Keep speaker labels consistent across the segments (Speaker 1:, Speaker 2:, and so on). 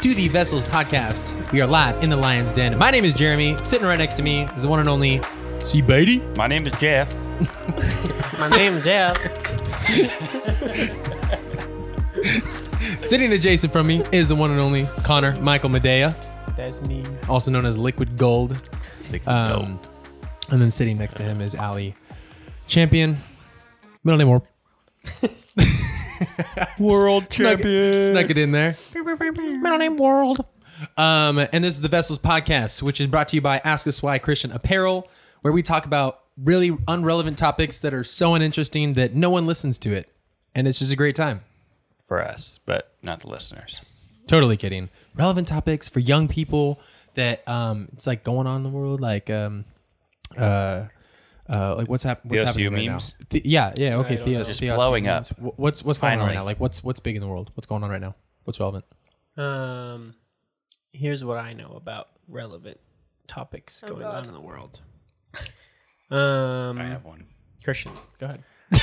Speaker 1: to the Vessels Podcast. We are live in the Lion's Den. My name is Jeremy. Sitting right next to me is the one and only C. Beatty.
Speaker 2: My name is Jeff.
Speaker 3: My name is Jeff.
Speaker 1: Sitting adjacent from me is the one and only Connor Michael Medea,
Speaker 3: That's me.
Speaker 1: also known as Liquid Gold. Um, And then sitting next to him is Ali Champion, middle name
Speaker 2: World
Speaker 1: champion. Snuck it in there. Middle name world. Um, and this is the Vessels Podcast, which is brought to you by Ask Us Why Christian Apparel, where we talk about really unrelevant topics that are so uninteresting that no one listens to it. And it's just a great time.
Speaker 2: For us, but not the listeners.
Speaker 1: Totally kidding. Relevant topics for young people that um, it's like going on in the world, like um, uh, uh, like what's, hap- what's happening right
Speaker 2: memes?
Speaker 1: now? Yeah, yeah, okay. Theo,
Speaker 2: just blowing up.
Speaker 1: What's what's going on right now? Like what's what's big in the world? What's going on right now? What's relevant?
Speaker 3: Um, here's what I know about relevant topics Oh, going God. on in the world. Um,
Speaker 2: I have one.
Speaker 3: Christian, go ahead.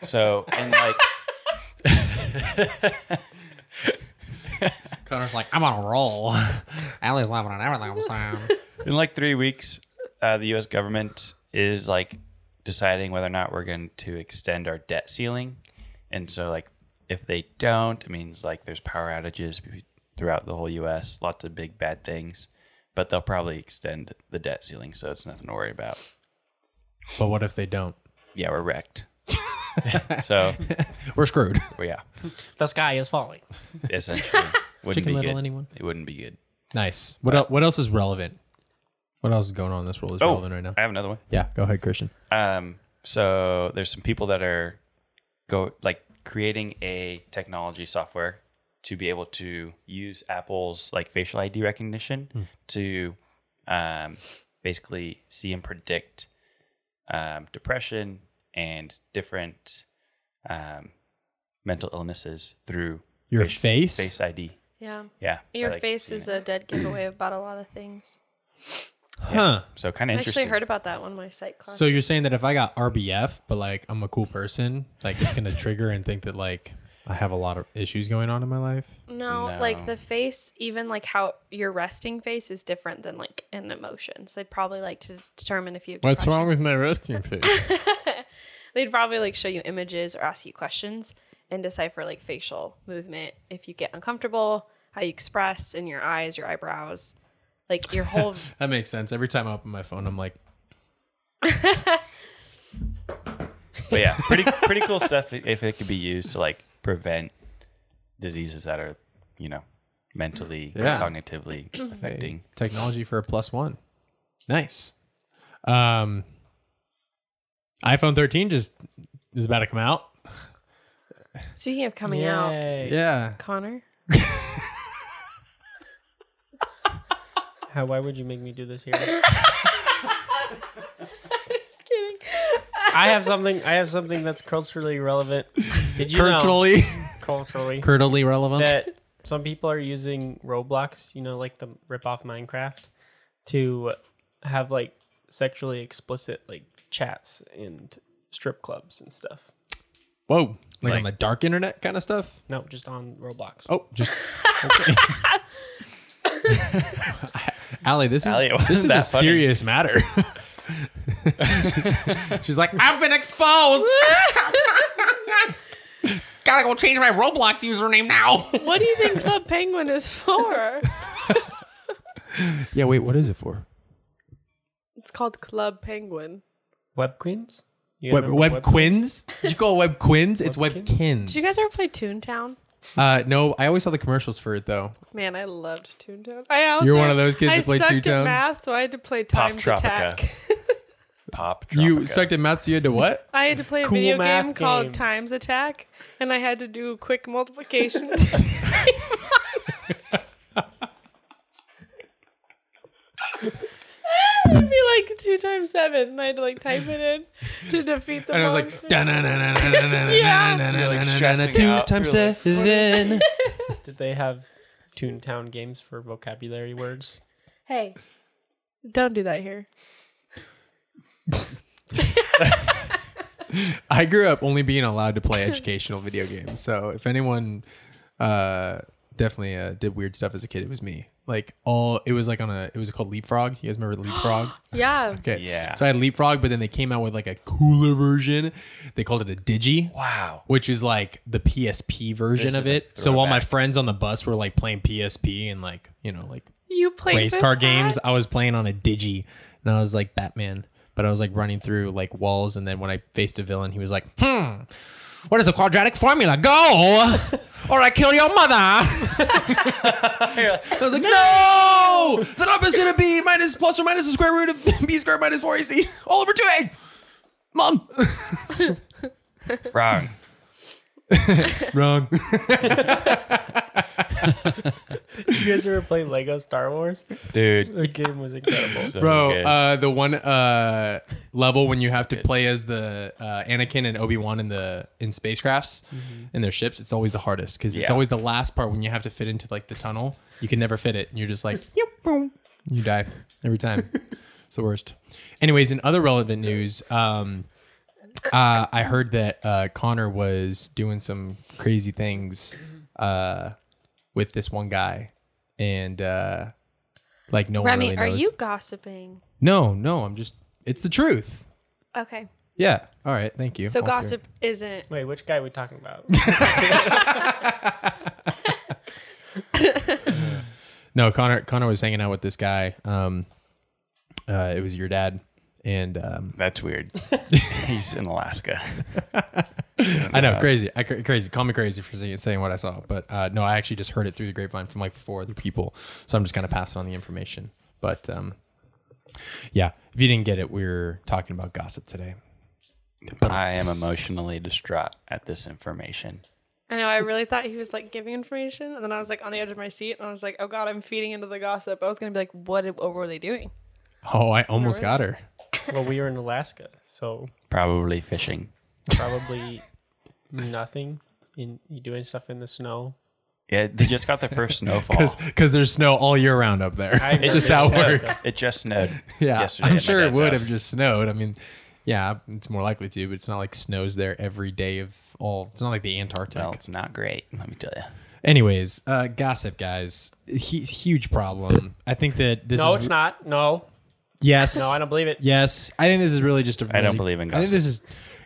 Speaker 2: So and like
Speaker 1: Connor's like, I'm on a roll. Allie's laughing at everything I'm saying.
Speaker 2: in like three weeks, uh, the U.S. government is like deciding whether or not we're going to extend our debt ceiling, and so like if they don't, it means like there's power outages throughout the whole U.S. Lots of big bad things, but they'll probably extend the debt ceiling, so it's nothing to worry about.
Speaker 1: But what if they don't?
Speaker 2: Yeah, we're wrecked. so
Speaker 1: we're screwed.
Speaker 2: Yeah,
Speaker 3: the sky is falling.
Speaker 2: Essentially, wouldn't
Speaker 1: Chicken
Speaker 2: be
Speaker 1: Little,
Speaker 2: good.
Speaker 1: anyone?
Speaker 2: It wouldn't be good.
Speaker 1: Nice. What el- what else is relevant? What else is going on in this world is
Speaker 2: Oh,
Speaker 1: relevant right now?
Speaker 2: I have another one.
Speaker 1: Yeah, go ahead, Christian.
Speaker 2: Um, so there's some people that are go like creating a technology software to be able to use Apple's like facial ID recognition mm. to um, basically see and predict um, depression and different um, mental illnesses through
Speaker 1: your
Speaker 2: face,
Speaker 1: face,
Speaker 2: face ID.
Speaker 4: Yeah,
Speaker 2: yeah.
Speaker 4: Your
Speaker 2: like,
Speaker 4: face is a dead giveaway about a lot of things.
Speaker 1: Huh.
Speaker 2: So kind of
Speaker 4: I
Speaker 2: actually
Speaker 4: heard about that one my psych class.
Speaker 1: So you're saying that if I got RBF, but like I'm a cool person, like it's gonna trigger and think that like I have a lot of issues going on in my life.
Speaker 4: No,
Speaker 2: No.
Speaker 4: like the face, even like how your resting face is different than like an emotion. So they'd probably like to determine if you have What's wrong
Speaker 1: with my resting face?
Speaker 4: They'd probably like show you images or ask you questions and decipher like facial movement if you get uncomfortable, how you express in your eyes, your eyebrows, like your whole
Speaker 1: that makes sense. Every time I open my phone, I'm like,
Speaker 2: but yeah, pretty pretty cool stuff if it could be used to like prevent diseases that are, you know, mentally,
Speaker 1: Yeah.
Speaker 2: cognitively affecting.
Speaker 1: technology for a plus one. Nice. Um, iPhone 13 just is about to come out.
Speaker 4: Speaking of coming out,
Speaker 1: Yeah.
Speaker 4: Connor,
Speaker 3: How? Why would you make me do this here?
Speaker 4: Just kidding.
Speaker 3: I have something. I have something that's culturally relevant. Did you
Speaker 1: Culturally,
Speaker 3: know
Speaker 1: culturally relevant.
Speaker 3: that some people are using Roblox, you know, like the ripoff Minecraft, to have like sexually explicit like chats and strip clubs and stuff.
Speaker 1: Whoa, like, on the dark internet kind of stuff.
Speaker 3: No, just on Roblox.
Speaker 1: Oh, just okay. I, Allie, this is this is a
Speaker 2: funny?
Speaker 1: serious matter. She's like, I've been exposed. Gotta go change my Roblox username now.
Speaker 4: what do you think Club Penguin is for?
Speaker 1: yeah, wait, what is it for?
Speaker 4: It's called Club Penguin.
Speaker 3: Web Queens?
Speaker 1: Web,
Speaker 3: web,
Speaker 1: web Quins? Did you call it Web Quins? It's Webkinz.
Speaker 4: Did you guys ever play Toontown?
Speaker 1: Uh, no, I always saw the commercials for it though.
Speaker 4: Man, I loved Toontown. I also
Speaker 1: You're one of those kids
Speaker 4: I
Speaker 1: that played
Speaker 4: sucked
Speaker 1: Toontown.
Speaker 4: at math, so I had to play
Speaker 2: Timez
Speaker 4: Attack.
Speaker 2: Pop.
Speaker 1: You sucked at math, so you had to what?
Speaker 4: I had to play a video game called. Timez Attack, and I had to do quick multiplication. to would be like two times seven, and I'd like type it in to defeat the
Speaker 1: and monster. I was like, da
Speaker 4: na na na na na na na
Speaker 1: na na two times seven.
Speaker 3: Did they have Toontown games for vocabulary words?
Speaker 4: Hey, don't do that here.
Speaker 1: I grew up only being allowed to play educational video games. So if anyone uh, definitely uh, did weird stuff as a kid, it was me. Like all, it was like on a, it was called Leapfrog. You guys remember Leapfrog?
Speaker 4: Yeah.
Speaker 1: Okay.
Speaker 2: Yeah.
Speaker 1: So I had Leapfrog, but then they came out with like a cooler version. They called it a Didj.
Speaker 2: Wow.
Speaker 1: Which is like the PSP version
Speaker 2: This
Speaker 1: of
Speaker 2: is a
Speaker 1: it. So all my
Speaker 2: throwback.
Speaker 1: friends on the bus were like playing PSP and like, you know, like
Speaker 4: You played
Speaker 1: race
Speaker 4: with
Speaker 1: car
Speaker 4: that?
Speaker 1: games. I was playing on a Didj and I was like Batman. But I was like running through like walls and then when I faced a villain, he was like, hmm, what is the quadratic formula? Go! or I kill your mother! I was like, no! The opposite of b minus plus or minus the square root of b squared minus 4ac all over 2a! Mom!
Speaker 2: Wrong.
Speaker 1: Wrong.
Speaker 3: Did you guys ever play Lego Star Wars?
Speaker 2: Dude.
Speaker 3: The game was incredible.
Speaker 2: So
Speaker 1: Bro,
Speaker 2: good.
Speaker 1: uh, the one uh, level when you have to play as the uh, Anakin and Obi Wan in the in spacecrafts in their ships, it's always the hardest because it's
Speaker 2: Yeah.
Speaker 1: always the last part when you have to fit into like the tunnel. You can never fit it, and you're just like, yep, boom, you die every time. it's the worst. Anyways, in other relevant news, um, uh, I heard that uh, Connor was doing some crazy things uh, with this one guy, and uh, like no
Speaker 4: Remy,
Speaker 1: one really
Speaker 4: are you gossiping?
Speaker 1: No, no, I'm just. It's the truth.
Speaker 4: Okay.
Speaker 1: Yeah. All right. Thank you.
Speaker 4: So
Speaker 1: I'll
Speaker 4: gossip isn't
Speaker 3: Wait, which guy are we talking about?
Speaker 1: No, Connor. Connor was hanging out with this guy. Um, uh, it was your dad, and um,
Speaker 2: That's weird. He's in Alaska.
Speaker 1: I know, crazy, I, crazy. Call me crazy for saying, saying what I saw, but uh, no, I actually just heard it through the grapevine from like four other people. So I'm just kind of passing on the information. But um, yeah, if you didn't get it, we are talking about gossip today.
Speaker 2: But I am emotionally distraught at this information.
Speaker 4: I know. I really thought he was like giving information, and then I was like on the edge of my seat, and I was like, "Oh God, I'm feeding into the gossip." I was gonna be like, "What? What were they doing?"
Speaker 1: Oh, I almost got her.
Speaker 3: Well, we were in Alaska, so
Speaker 2: Probably fishing.
Speaker 3: probably nothing. In you doing stuff in the snow.
Speaker 2: Yeah, they just got their first snowfall.
Speaker 1: Because there's snow all year round up there.
Speaker 3: I've
Speaker 1: It's just
Speaker 3: been
Speaker 1: how it works.
Speaker 2: It just snowed.
Speaker 1: Yeah,
Speaker 2: yesterday
Speaker 1: I'm sure it
Speaker 2: dad's
Speaker 1: would have just snowed. I mean, yeah, it's more likely to, but it's not like snows there every day of all. It's not like the Antarctic.
Speaker 2: Well, it's not great. Let me tell you.
Speaker 1: Anyways, uh, gossip, guys, he's huge problem. I think that this
Speaker 3: No,
Speaker 1: is
Speaker 3: it's not. No,
Speaker 1: yes,
Speaker 3: no, I don't believe it.
Speaker 1: yes. I think this is really just a.
Speaker 2: I don't
Speaker 1: really-
Speaker 2: believe in gossip.
Speaker 1: I think this is.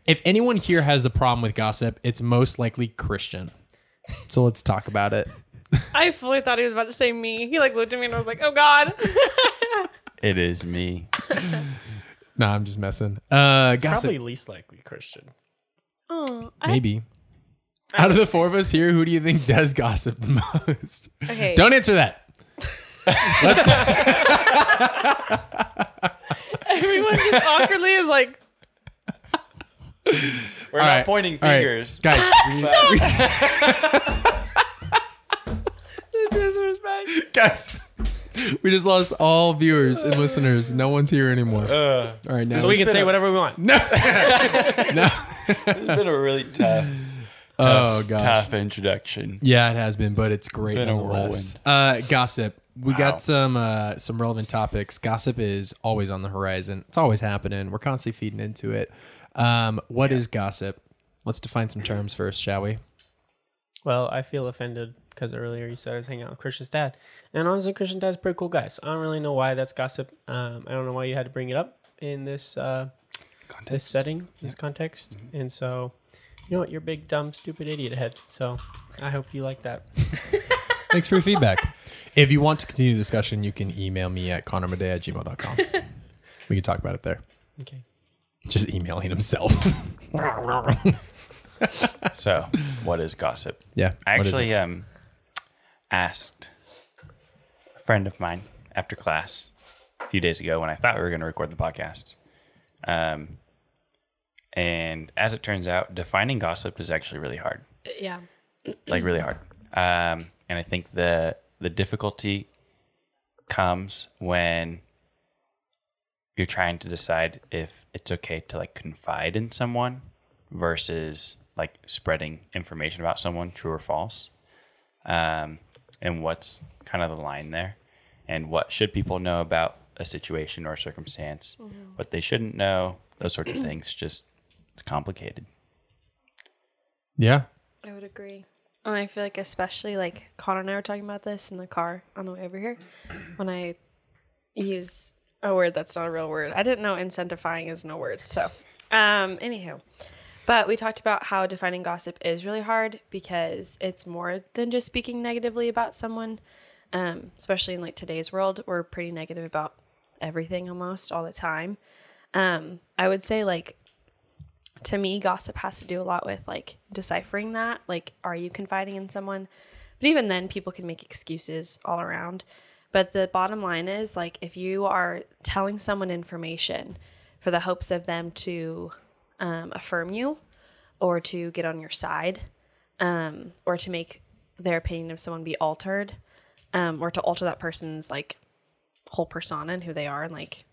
Speaker 1: If anyone here has a problem with gossip, it's most likely Christian. So let's talk about it.
Speaker 4: I fully thought he was about to say me. He like looked at me, and I was like, "Oh God."
Speaker 2: It is me.
Speaker 1: No, I'm just messing. Uh, gossip,
Speaker 3: Probably least likely Christian.
Speaker 4: oh, I,
Speaker 1: maybe. Out of the four of us here, who do you think does gossip the most?
Speaker 4: okay.
Speaker 1: Don't answer that.
Speaker 4: Everyone just awkwardly is like,
Speaker 2: We're
Speaker 1: All
Speaker 2: not
Speaker 1: right,
Speaker 2: pointing
Speaker 1: all right,
Speaker 2: fingers.
Speaker 1: guys.
Speaker 4: "Disrespect."
Speaker 1: guys, we just lost all viewers and listeners. No one's here anymore. Uh, all right, now
Speaker 3: So we can say whatever we want. No.
Speaker 2: It's been a really tough,
Speaker 1: oh gosh,
Speaker 2: tough introduction.
Speaker 1: yeah, it has been, but it's great
Speaker 2: Been a
Speaker 1: nonetheless. Uh, gossip. We
Speaker 2: Wow.
Speaker 1: got some uh, some relevant topics. Gossip is always on the horizon. It's always happening. We're constantly feeding into it. Um, what is gossip? Let's define some terms first, shall we?
Speaker 3: Well, I feel offended because earlier you said I was hanging out with Christian's dad, and honestly, Christian's dad's a pretty cool guy. So I don't really know why that's gossip. Um, I don't know why you had to bring it up in this uh, this setting, this context, and so you know what, you're big dumb stupid idiot head. So I hope you like that.
Speaker 1: Thanks for your feedback. If you want to continue the discussion, you can email me at connormadea at gmail.com. we can talk about it there.
Speaker 3: Okay.
Speaker 1: Just emailing himself.
Speaker 2: So, what is gossip?
Speaker 1: yeah.
Speaker 2: I actually um asked a friend of mine after class a few days ago when I thought we were going to record the podcast. Um, and as it turns out, defining gossip is actually really hard,
Speaker 4: Yeah.
Speaker 2: like really hard. Um, and I think the the difficulty comes when you're trying to decide if it's okay to like confide in someone versus like spreading information about someone, true or false um, and what's kind of the line there, and what should people know about a situation or circumstance, what they shouldn't know, those sorts of things. Just it's complicated.
Speaker 1: yeah.
Speaker 4: I would agree. And I feel like, especially like Connor and I were talking about this in the car on the way over here, when I use a word that's not a real word. I didn't know incentivizing is no word. So, um, anywho, but we talked about how defining gossip is really hard because it's more than just speaking negatively about someone. Um, especially in like today's world, we're pretty negative about everything almost all the time. Um, I would say like to me, gossip has to do a lot with like deciphering that. Like, are you confiding in someone? But even then, people can make excuses all around. But the bottom line is like, if you are telling someone information for the hopes of them to um, affirm you or to get on your side um, or to make their opinion of someone be altered um, or to alter that person's like whole persona and who they are and like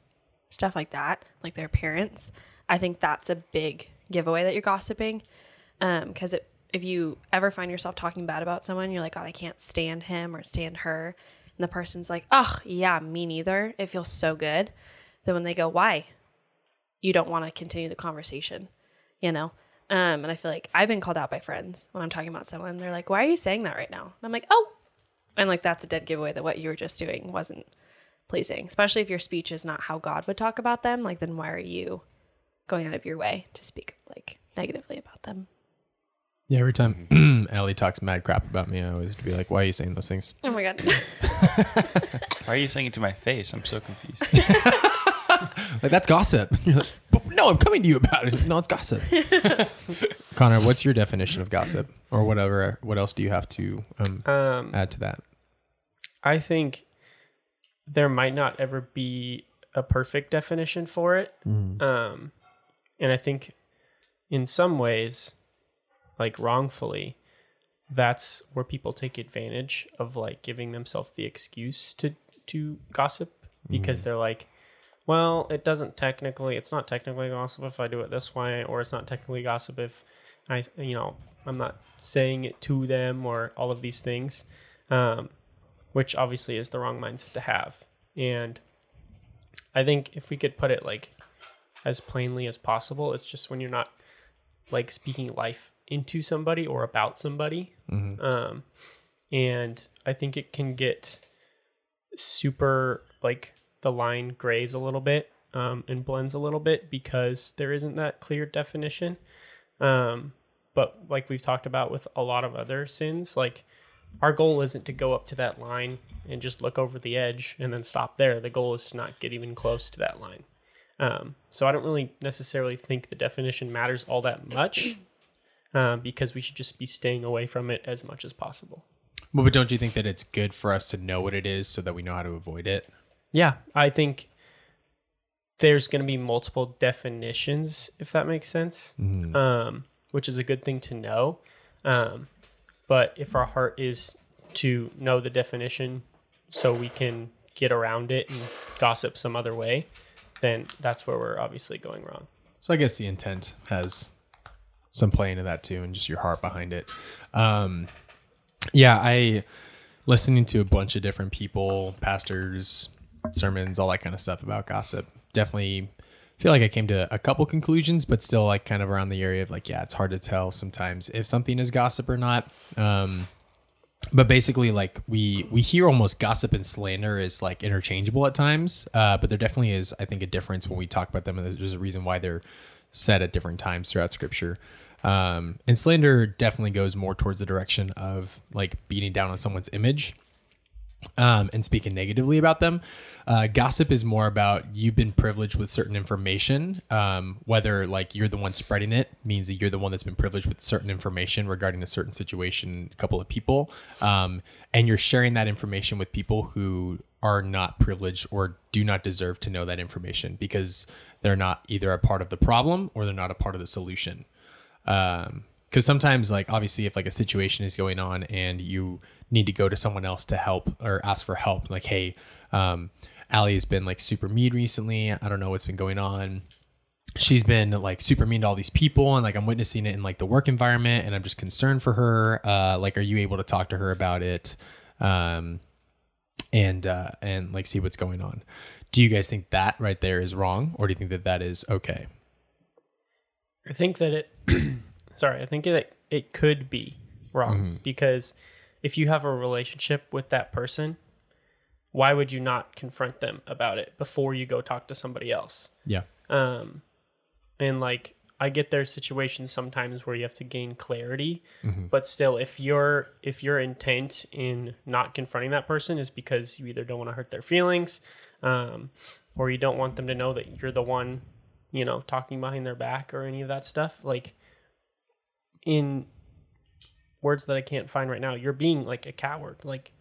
Speaker 4: stuff like that, like their appearance, I think that's a big giveaway that you're gossiping. Because it if you ever find yourself talking bad about someone, you're like, God, I can't stand him or stand her. And the person's like, oh, yeah, me neither. It feels so good. Then when they go, why? You don't want to continue the conversation, you know? Um, and I feel like I've been called out by friends when I'm talking about someone. They're like, why are you saying that right now? And I'm like, oh. And like, that's a dead giveaway that what you were just doing wasn't pleasing, especially if your speech is not how God would talk about them. Like, then why are you going out of your way to speak like negatively about them?
Speaker 1: Yeah, every time Allie talks mad crap about me, I always be like, "Why are you saying those things?"
Speaker 4: Oh my God.
Speaker 2: Why are you saying it to my face? I'm so confused.
Speaker 1: Like that's gossip. You're like, "But no, I'm coming to you about it. No, it's gossip. Connor, what's your definition of gossip, or whatever? What else do you have to um,
Speaker 3: Um,
Speaker 1: add to that?
Speaker 3: I think there might not ever be a perfect definition for it. Um, and I think in some ways, like wrongfully, that's where people take advantage of like giving themselves the excuse to to gossip because they're like, well, it doesn't technically, it's not technically gossip if I do it this way, or it's not technically gossip if I, you know, I'm not saying it to them or all of these things. Um, which obviously is the wrong mindset to have. And I think if we could put it like as plainly as possible, it's just when you're not like speaking life into somebody or about somebody. Um, and I think it can get super like the line grays a little bit um, and blends a little bit because there isn't that clear definition. Um, but like we've talked about with a lot of other sins, like our goal isn't to go up to that line and just look over the edge and then stop there. The goal is to not get even close to that line. Um, so I don't really necessarily think the definition matters all that much um, because we should just be staying away from it as much as possible.
Speaker 1: Well, but don't you think that it's good for us to know what it is so that we know how to avoid it?
Speaker 3: Yeah, I think there's going to be multiple definitions, if that makes sense, um, which is a good thing to know. Um, but if our heart is to know the definition so we can get around it and gossip some other way, then that's where we're obviously going wrong.
Speaker 1: So I guess the intent has some play into that too, and just your heart behind it. Um, yeah, I listening to a bunch of different people, pastors, sermons, all that kind of stuff about gossip. Definitely feel like I came to a couple conclusions, but still like kind of around the area of like, yeah, it's hard to tell sometimes if something is gossip or not. Um, but basically like we we hear almost gossip and slander is like interchangeable at times uh, but there definitely is i think a difference when we talk about them and there's a reason why they're said at different times throughout scripture. Um, and slander definitely goes more towards the direction of like beating down on someone's image um, and speaking negatively about them. Uh, gossip is more about you've been privileged with certain information. Um, whether like you're the one spreading it means that you're the one that's been privileged with certain information regarding a certain situation, a couple of people, um, and you're sharing that information with people who are not privileged or do not deserve to know that information because they're not either a part of the problem or they're not a part of the solution um because sometimes like obviously if like a situation is going on and you need to go to someone else to help or ask for help like hey um Allie's been like super mean recently. I don't know what's been going on. She's been like super mean to all these people and like i'm witnessing it in like the work environment and i'm just concerned for her. Uh like are you able to talk to her about it? Um and uh and like see what's going on. Do you guys think that right there is wrong or do you think that that is okay?
Speaker 3: I think that it, sorry, I think that it could be wrong because if you have a relationship with that person, why would you not confront them about it before you go talk to somebody else?
Speaker 1: Yeah.
Speaker 3: Um, and like I get there's situations sometimes where you have to gain clarity, but still, if your if your intent in not confronting that person is because you either don't want to hurt their feelings, um, or you don't want them to know that you're the one, you know, talking behind their back or any of that stuff, like in words that I can't find right now, you're being like a coward. Like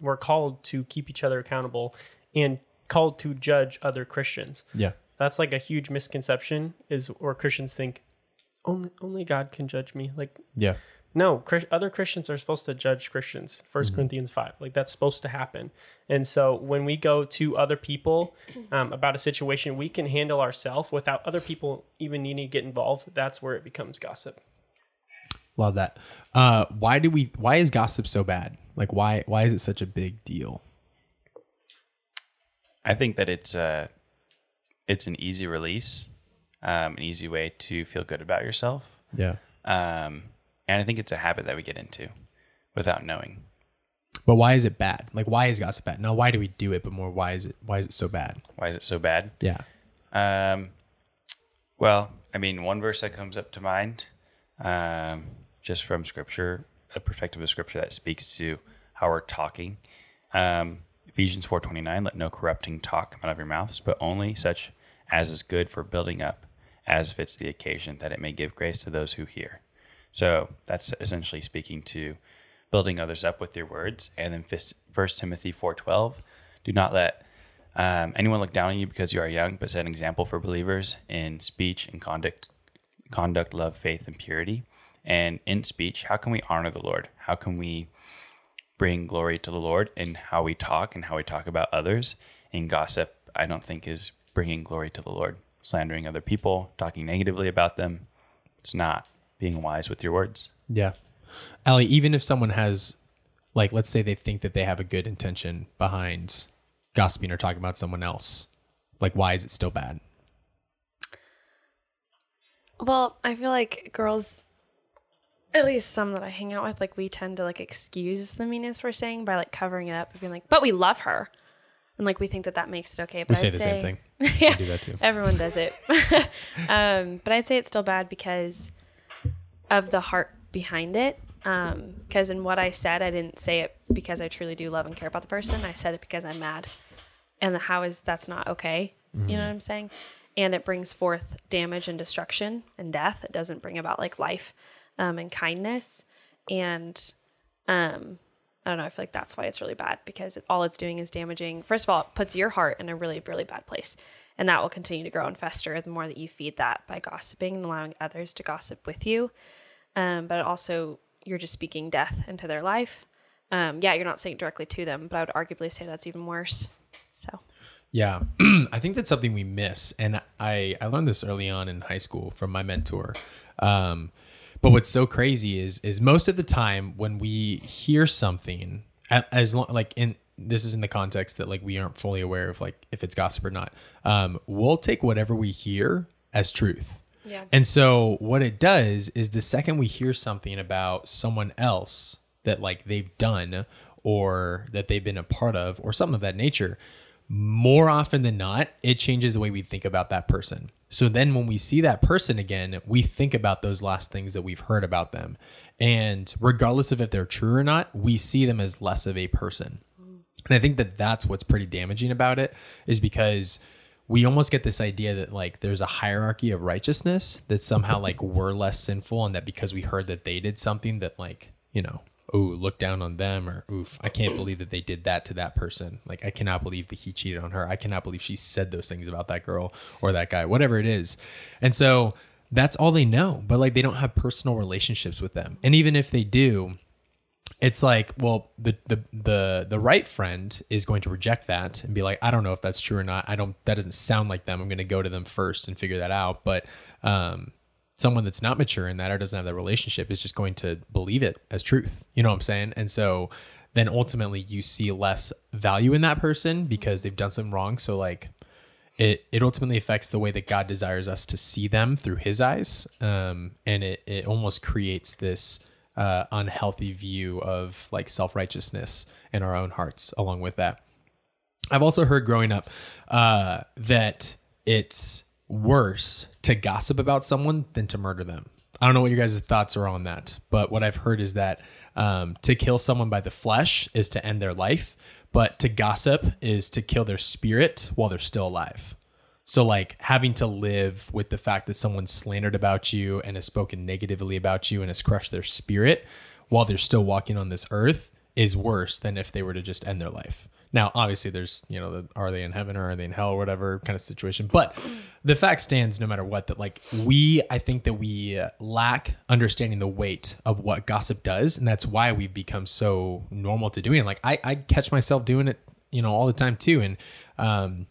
Speaker 3: we're called to keep each other accountable and called to judge other Christians.
Speaker 1: Yeah.
Speaker 3: that's like a huge misconception is or christians think only only god can judge me. Like
Speaker 1: Yeah.
Speaker 3: no other christians are supposed to judge christians 1st corinthians 5 like that's supposed to happen. And so when we go to other people um, about a situation we can handle ourselves without other people even needing to get involved. That's where it becomes gossip
Speaker 1: Love that. Uh, why do we? Why is gossip so bad? Like, why? Why is it such a big deal?
Speaker 2: I think that it's uh it's an easy release, um, an easy way to feel good about yourself.
Speaker 1: Yeah.
Speaker 2: Um, and I think it's a habit that we get into without knowing.
Speaker 1: But why is it bad? Like, why is gossip bad? Now, why do we do it? But more, why is it? Why is it so bad?
Speaker 2: Why is it so bad?
Speaker 1: Yeah.
Speaker 2: Um, well, I mean, one verse that comes up to mind, um, just from scripture, a perspective of scripture that speaks to how we're talking. Um, Ephesians 4:29, let no corrupting talk come out of your mouths, but only such as is good for building up, as fits the occasion, that it may give grace to those who hear. So that's essentially speaking to building others up with your words. And then First Timothy 4:12, do not let um, anyone look down on you because you are young, but set an example for believers in speech and conduct, conduct, love, faith, and purity. And in speech, how can we honor the Lord? How can we bring glory to the Lord in how we talk and how we talk about others? In gossip, I don't think is bringing glory to the Lord. Slandering other people, talking negatively about them, it's not being wise with your words.
Speaker 1: Yeah. Allie, even if someone has, like, let's say they think that they have a good intention behind gossiping or talking about someone else, like, why is it still bad?
Speaker 4: Well, I feel like girls, at least some that I hang out with, like we tend to like excuse the meanness we're saying by like covering it up and being like, "But we love her," and like we think that that makes it okay. But
Speaker 1: We say
Speaker 4: I'd
Speaker 1: the same thing.
Speaker 4: yeah,
Speaker 1: We do that too.
Speaker 4: everyone does it. um, but I'd say it's still bad because of the heart behind it. Because in what I said, I didn't say it because I truly do love and care about the person. I said it because I'm mad, and how is that's not okay? You know what I'm saying? And it brings forth damage and destruction and death. It doesn't bring about like life um, and kindness. And um, I don't know. I feel like that's why it's really bad because all it's doing is damaging. First of all, it puts your heart in a really, really bad place. And that will continue to grow and fester the more that you feed that by gossiping and allowing others to gossip with you. Um, but also, you're just speaking death into their life. Um, yeah, you're not saying it directly to them, but I would arguably say that's even worse. So,
Speaker 1: Yeah, I think that's something we miss, and I I learned this early on in high school from my mentor. Um, but what's so crazy is is most of the time when we hear something, as long like in this is in the context that like we aren't fully aware of like if it's gossip or not. Um, we'll take whatever we hear as truth.
Speaker 4: Yeah.
Speaker 1: And so what it does is the second we hear something about someone else that like they've done or that they've been a part of or something of that nature, more often than not, it changes the way we think about that person. So then when we see that person again, we think about those last things that we've heard about them. And regardless of if they're true or not, we see them as less of a person. And I think that that's what's pretty damaging about it is because we almost get this idea that like there's a hierarchy of righteousness that somehow like we're less sinful and that because we heard that they did something that like, you know, oh, look down on them or oof, I can't believe that they did that to that person. Like I cannot believe that he cheated on her. I cannot believe she said those things about that girl or that guy, whatever it is. And so that's all they know, but like they don't have personal relationships with them. And even if they do, it's like well the the the the right friend is going to reject that and be like i don't know if that's true or not i don't that doesn't sound like them i'm going to go to them first and figure that out but um someone that's not mature in that or doesn't have that relationship is just going to believe it as truth. You know what i'm saying? And so then ultimately you see less value in that person because they've done something wrong. So like it it ultimately affects the way that God desires us to see them through His eyes, um, and it it almost creates this uh, unhealthy view of like self righteousness in our own hearts. Along with that, I've also heard growing up uh, that it's worse to gossip about someone than to murder them. I don't know what your guys' thoughts are on that, but what I've heard is that um, to kill someone by the flesh is to end their life, but to gossip is to kill their spirit while they're still alive. So, like having to live with the fact that someone slandered about you and has spoken negatively about you and has crushed their spirit while they're still walking on this earth is worse than if they were to just end their life. Now, obviously, there's, you know, the are they in heaven or are they in hell or whatever kind of situation. But the fact stands, no matter what, that like we, I think that we lack understanding the weight of what gossip does. And that's why we've become so normal to doing it. Like I, I catch myself doing it, you know, all the time too. And, um,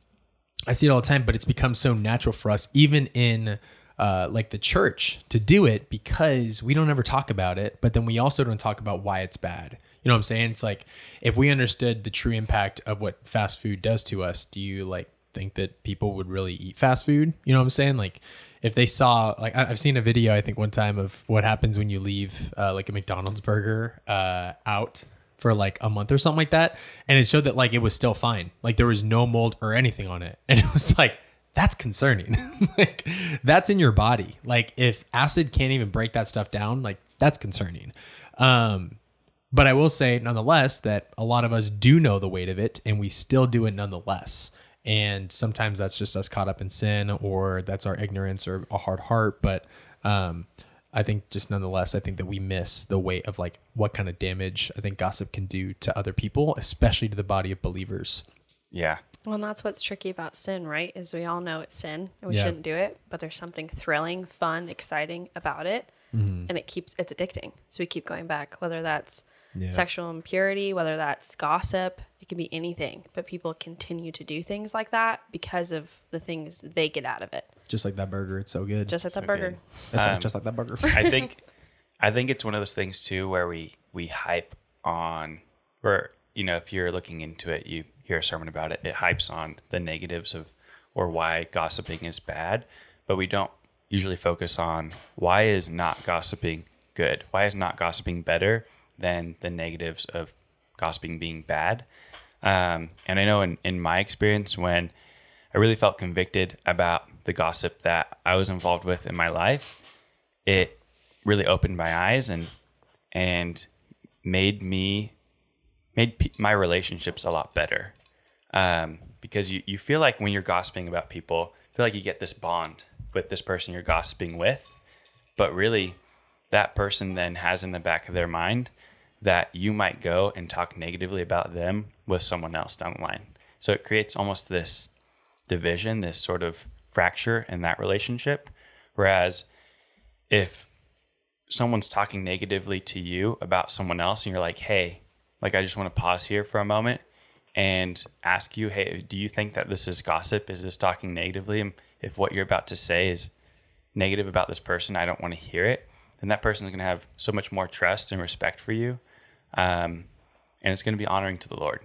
Speaker 1: I see it all the time, but it's become so natural for us, even in uh, like the church, to do it because we don't ever talk about it, but then we also don't talk about why it's bad. You know what I'm saying? It's like if we understood the true impact of what fast food does to us, do you like think that people would really eat fast food? You know what I'm saying? Like if they saw, like I've seen a video I think one time of what happens when you leave uh, like a McDonald's burger uh, out for like a month or something like that, and it showed that like it was still fine, like there was no mold or anything on it, and it was like that's concerning. like that's in your body. Like if acid can't even break that stuff down, like that's concerning. Um, but I will say, nonetheless, that a lot of us do know the weight of it and we still do it nonetheless. And sometimes that's just us caught up in sin or that's our ignorance or a hard heart. But um, I think just nonetheless, I think that we miss the weight of like what kind of damage I think gossip can do to other people, especially to the body of believers.
Speaker 2: Yeah.
Speaker 4: Well, and that's what's tricky about sin, right? Is we all know it's sin and we
Speaker 1: Yeah.
Speaker 4: shouldn't do it, but there's something thrilling, fun, exciting about it, and it keeps it's addicting. So we keep going back, whether that's
Speaker 1: Yeah.
Speaker 4: sexual impurity, whether that's gossip, it can be anything. But people continue to do things like that because of the things they get out of it.
Speaker 1: Just like that burger, it's so good.
Speaker 4: Just like that burger.
Speaker 2: Um,
Speaker 1: just like that burger.
Speaker 2: I think I think it's one of those things too where we we hype on where you know if you're looking into it you hear a sermon about it it hypes on the negatives of or why gossiping is bad but we don't usually focus on why is not gossiping good why is not gossiping better than the negatives of gossiping being bad. Um, and I know in, in my experience when I really felt convicted about the gossip that I was involved with in my life it really opened my eyes and and made me made pe- my relationships a lot better. Um, because you, you feel like when you're gossiping about people feel like you get this bond with this person you're gossiping with but really that person then has in the back of their mind that you might go and talk negatively about them with someone else down the line so it creates almost this division this sort of fracture in that relationship whereas if someone's talking negatively to you about someone else and you're like, hey, like I just want to pause here for a moment and ask you, hey, do you think that this is gossip? Is this talking negatively? If what you're about to say is negative about this person, I don't want to hear it, then that person is going to have so much more trust and respect for you. Um, and it's going to be honoring to the Lord.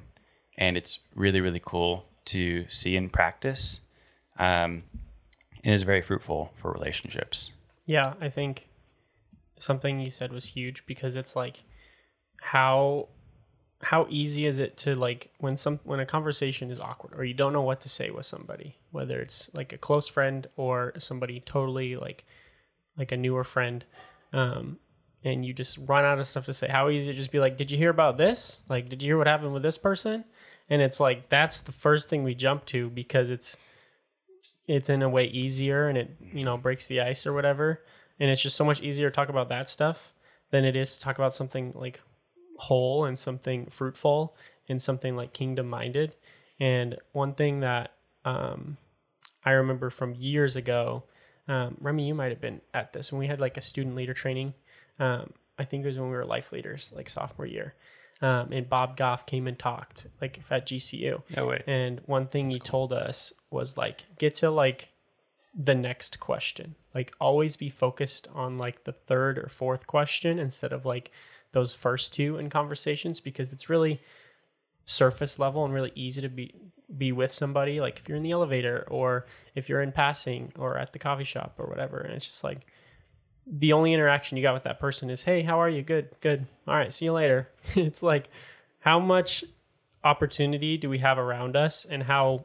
Speaker 2: And it's really, really cool to see in practice. Um, and is very fruitful for relationships.
Speaker 3: Yeah, I think something you said was huge because it's like how how easy is it to like when some when a conversation is awkward or you don't know what to say with somebody, whether it's like a close friend or somebody totally like like a newer friend, um, and you just run out of stuff to say. How easy to just be like, "Did you hear about this? Like, did you hear what happened with this person?" And it's like that's the first thing we jump to because it's it's in a way easier and it you know breaks the ice or whatever and it's just so much easier to talk about that stuff than it is to talk about something like whole and something fruitful and something like kingdom minded and one thing that um, i remember from years ago um, remy you might have been at this when we had like a student leader training um, i think it was when we were life leaders like sophomore year um, and bob goff came and talked like at gcu
Speaker 2: No way.
Speaker 3: and one thing he told us was like get to like the next question. Like always be focused on like the third or fourth question instead of like those first two in conversations because it's really surface level and really easy to be be with somebody like if you're in the elevator or if you're in passing or at the coffee shop or whatever and it's just like the only interaction you got with that person is, "Hey, how are you? Good, good. All right, see you later." it's like how much opportunity do we have around us and how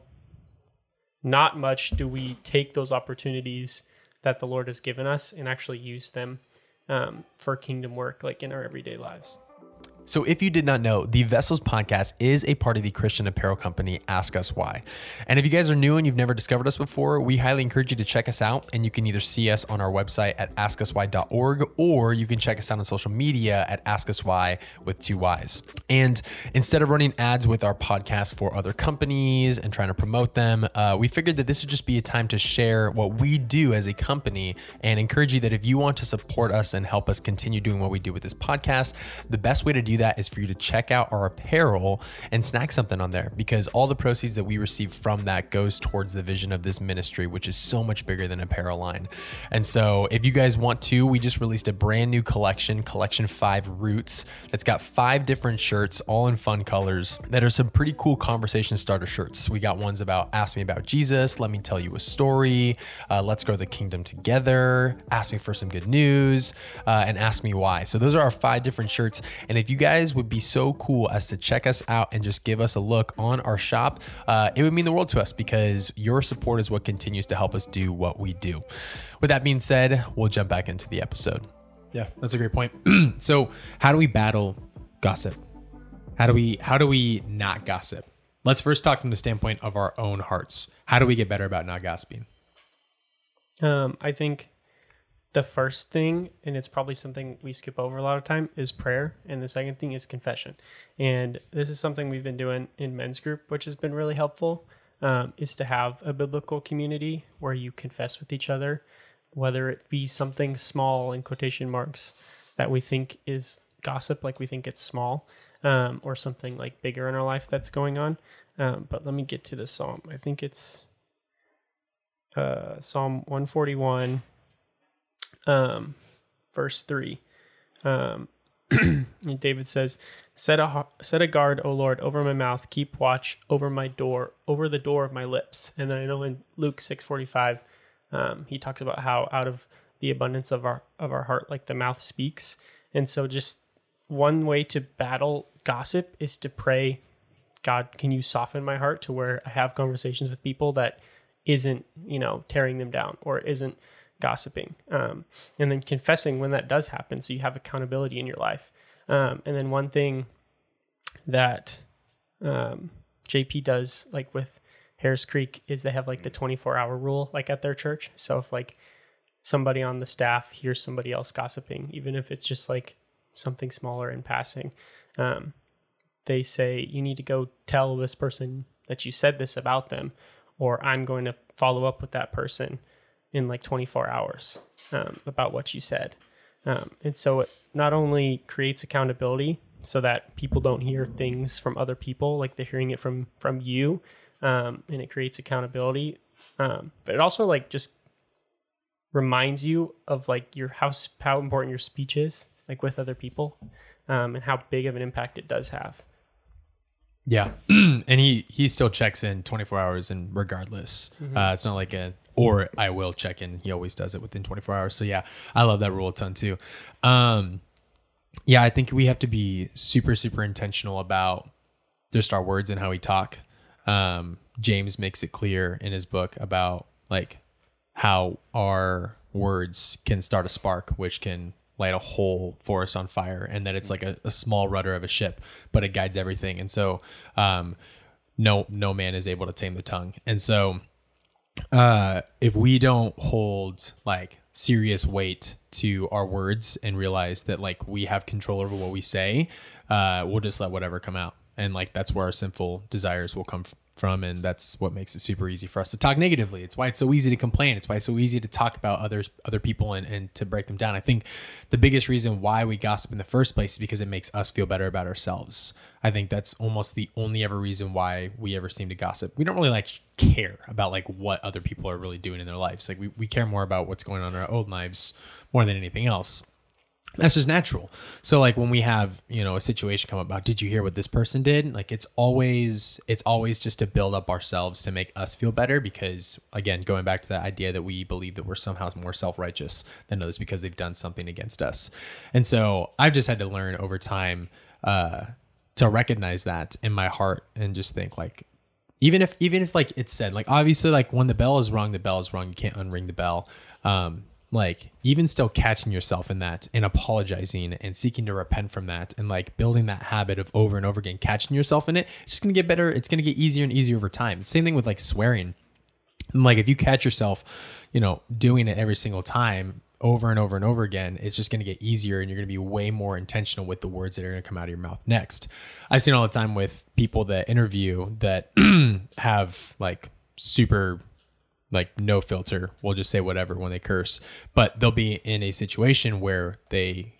Speaker 3: not much do we take those opportunities that the Lord has given us and actually use them um, for kingdom work, like in our everyday lives.
Speaker 1: So, if you did not know, the Vessels podcast is a part of the Christian apparel company Ask Us Why. And if you guys are new and you've never discovered us before, we highly encourage you to check us out. And you can either see us on our website at askuswhy.org or you can check us out on social media at Ask Us Why with two Ys. And instead of running ads with our podcast for other companies and trying to promote them, uh, we figured that this would just be a time to share what we do as a company and encourage you that if you want to support us and help us continue doing what we do with this podcast, the best way to do that is for you to check out our apparel and snack something on there because all the proceeds that we receive from that goes towards the vision of this ministry, which is so much bigger than apparel line. And so if you guys want to, we just released a brand new collection, Collection 5 Roots, that's got five different shirts, all in fun colors, that are some pretty cool conversation starter shirts. We got ones about Ask Me About Jesus, Let Me Tell You a Story, uh, Let's Grow the Kingdom Together, Ask Me for Some Good News, uh, and Ask Me Why. So those are our five different shirts. And if you guys would be so cool as to check us out and just give us a look on our shop, uh, it would mean the world to us because your support is what continues to help us do what we do. With that being said, we'll jump back into the episode. Yeah, that's a great point. so, how do we battle gossip? How do we how do we not gossip? Let's first talk from the standpoint of our own hearts. How do we get better about not gossiping?
Speaker 3: Um, I think the first thing, and it's probably something we skip over a lot of time, is prayer, and the second thing is confession. And this is something we've been doing in men's group, which has been really helpful. Um, is to have a biblical community where you confess with each other, whether it be something small in quotation marks that we think is gossip, like we think it's small, um, or something like bigger in our life that's going on. Um, but let me get to the psalm. I think it's uh, Psalm 141 um, verse three. Um, David says, "Set a set a guard, O Lord, over my mouth. Keep watch over my door, over the door of my lips." And then I know in Luke six forty five, um, he talks about how out of the abundance of our of our heart, like the mouth speaks. And so, just one way to battle gossip is to pray, God, can you soften my heart to where I have conversations with people that isn't, you know, tearing them down or isn't gossiping um, and then confessing when that does happen so you have accountability in your life. Um, and then one thing that um, jp does like with harris creek is they have like the 24 hour rule like at their church. So if like somebody on the staff hears somebody else gossiping even if it's just like something smaller in passing um, they say you need to go tell this person that you said this about them or i'm going to follow up with that person in like 24 hours um, about what you said. Um, and so it not only creates accountability so that people don't hear things from other people, like they're hearing it from from you, um, and it creates accountability. Um, but it also like just reminds you of like your how how important your speech is, like with other people, um, and how big of an impact it does have.
Speaker 1: Yeah, and he he still checks in 24 hours and regardless, mm-hmm. uh, it's not like a or I will check in. He always does it within 24 hours. So yeah, I love that rule a ton too. Um, yeah, I think we have to be super, super intentional about just our words and how we talk. Um, James makes it clear in his book about like how our words can start a spark, which can light a whole forest on fire, and that it's like a, a small rudder of a ship, but it guides everything. And so, um, no, no man is able to tame the tongue. And so, uh, if we don't hold like serious weight to our words and realize that like we have control over what we say, uh, we'll just let whatever come out. And like that's where our sinful desires will come from and that's what makes it super easy for us to talk negatively. It's why it's so easy to complain. It's why it's so easy to talk about others other people and, and to break them down. I think the biggest reason why we gossip in the first place is because it makes us feel better about ourselves. I think that's almost the only ever reason why we ever seem to gossip. We don't really like care about like what other people are really doing in their lives. Like we, we care more about what's going on in our own lives more than anything else that's just natural. So like when we have, you know, a situation come about, did you hear what this person did? Like it's always it's always just to build up ourselves to make us feel better because again, going back to that idea that we believe that we're somehow more self-righteous than others because they've done something against us. And so I've just had to learn over time uh to recognize that in my heart and just think like even if even if like it's said like obviously like when the bell is rung the bell is rung you can't unring the bell um like even still catching yourself in that and apologizing and seeking to repent from that and like building that habit of over and over again catching yourself in it it's just gonna get better it's gonna get easier and easier over time. Same thing with like swearing. And like if you catch yourself you know doing it every single time over and over and over again it's just going to get easier and you're going to be way more intentional with the words that are going to come out of your mouth next. I've seen all the time with people that interview that have like super like no filter. We'll just say whatever when they curse. But they'll be in a situation where they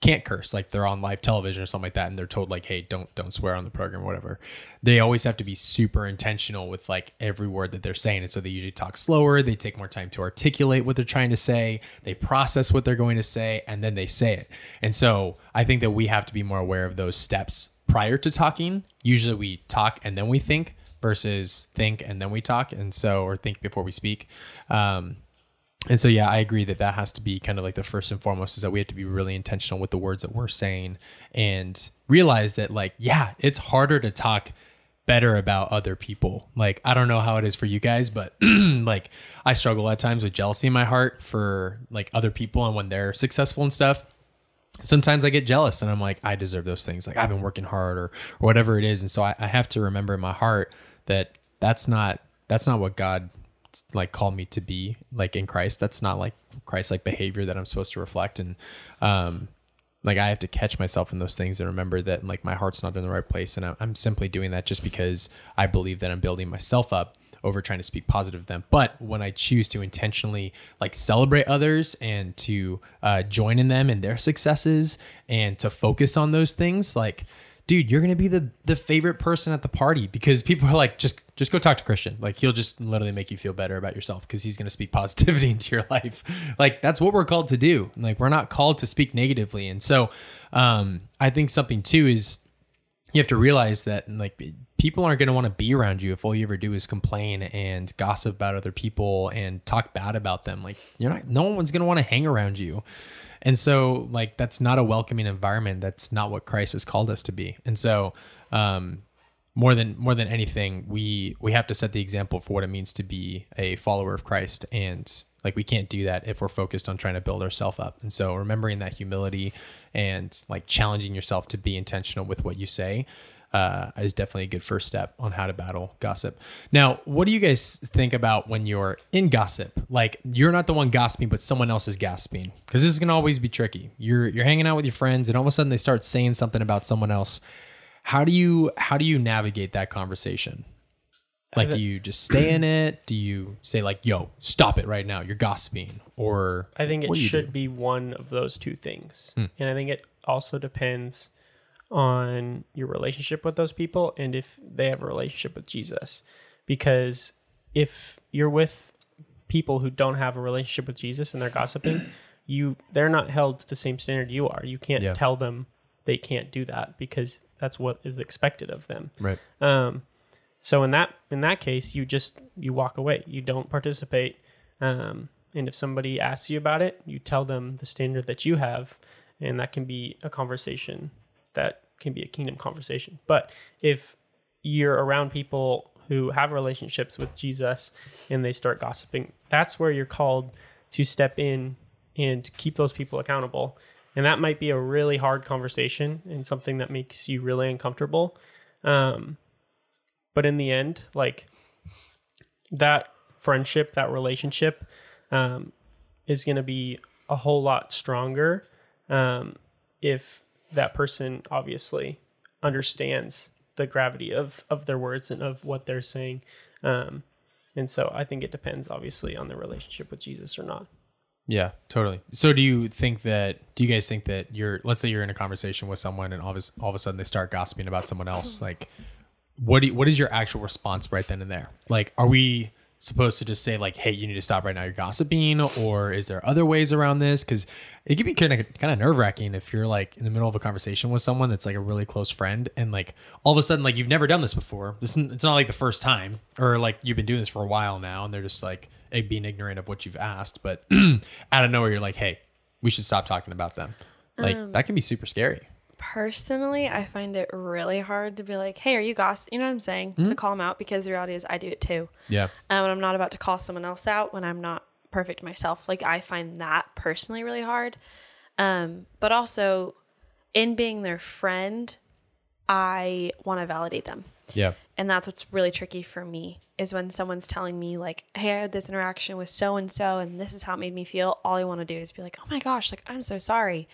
Speaker 1: can't curse like they're on live television or something like that and they're told like hey don't don't swear on the program or whatever. They always have to be super intentional with like every word that they're saying and so they usually talk slower they take more time to articulate what they're trying to say they process what they're going to say and then they say it. And so i think that we have to be more aware of those steps prior to talking. Usually we talk and then we think versus think and then we talk and so or think before we speak um, and so yeah i agree that that has to be kind of like the first and foremost is that we have to be really intentional with the words that we're saying and realize that like yeah it's harder to talk better about other people like i don't know how it is for you guys but like i struggle at times with jealousy in my heart for like other people and when they're successful and stuff sometimes I get jealous and I'm like, I deserve those things. Like I've been working hard or, or whatever it is. And so I, I have to remember in my heart that that's not, that's not what God like called me to be like in Christ. That's not like Christ like behavior that I'm supposed to reflect. And, um, like I have to catch myself in those things and remember that like my heart's not in the right place. And I'm simply doing that just because I believe that I'm building myself up over trying to speak positive to them. But when I choose to intentionally like celebrate others and to uh, join in them and their successes and to focus on those things, like, dude, you're gonna be the the favorite person at the party because people are like, just just go talk to Christian. Like he'll just literally make you feel better about yourself because he's gonna speak positivity into your life. Like that's what we're called to do. Like we're not called to speak negatively. And so um, I think something too is you have to realize that like people aren't going to want to be around you if all you ever do is complain and gossip about other people and talk bad about them like you're not no one's going to want to hang around you and so like that's not a welcoming environment. That's not what christ has called us to be. And so um more than more than anything we we have to set the example for what it means to be a follower of christ. And like we can't do that if we're focused on trying to build ourselves up. And so remembering that humility and like challenging yourself to be intentional with what you say uh, is definitely a good first step on how to battle gossip. Now, what do you guys think about when you're in gossip? Like you're not the one gossiping, but someone else is gossiping because this is gonna always be tricky. You're you're hanging out with your friends, and all of a sudden they start saying something about someone else. How do you how do you navigate that conversation? Like, do you just stay in it? Do you say like, "Yo, stop it right now! You're gossiping," or
Speaker 3: I think it
Speaker 1: what do you
Speaker 3: should
Speaker 1: do?
Speaker 3: be one of those two things. And I think it also depends on your relationship with those people and if they have a relationship with Jesus. Because if you're with people who don't have a relationship with Jesus and they're gossiping, you they're not held to the same standard you are. You can't
Speaker 1: Yeah.
Speaker 3: tell them they can't do that because that's what is expected of them.
Speaker 1: right?
Speaker 3: Um, so in that in that case, you just you walk away. You don't participate. Um, and if somebody asks you about it, you tell them the standard that you have, and that can be a conversation that can be a kingdom conversation. But if you're around people who have relationships with Jesus and they start gossiping, that's where you're called to step in and keep those people accountable. And that might be a really hard conversation and something that makes you really uncomfortable. Um, but in the end, like that friendship, that relationship, um, is going to be a whole lot stronger um, if that person obviously understands the gravity of of their words and of what they're saying. Um, and so I think it depends, obviously, on the relationship with Jesus or not.
Speaker 1: Yeah, totally. So do you think that do you guys think that you're let's say you're in a conversation with someone and all of a, all of a sudden they start gossiping about someone else like what do you, what is your actual response right then and there? Like are we supposed to just say like, "Hey, you need to stop right now. You're gossiping," or is there other ways around this? Because it could be kind of kind of nerve wracking if you're like in the middle of a conversation with someone that's like a really close friend, and like all of a sudden like you've never done this before. This it's not like the first time, or like you've been doing this for a while now, and they're just like eh, being ignorant of what you've asked. But out of nowhere, you're like, "Hey, we should stop talking about them." Like that can be super scary.
Speaker 4: Personally, I find it really hard to be like, "Hey, are you gossip?" You know what I'm saying? To call them out because the reality is, I do it too.
Speaker 1: Yeah.
Speaker 4: Um, and I'm not about to call someone else out when I'm not perfect myself. Like I find that personally really hard. Um, but also, in being their friend, I want to validate them.
Speaker 1: Yeah.
Speaker 4: And that's what's really tricky for me is when someone's telling me like, "Hey, I had this interaction with so and so, and this is how it made me feel." All I want to do is be like, "Oh my gosh, like I'm so sorry,"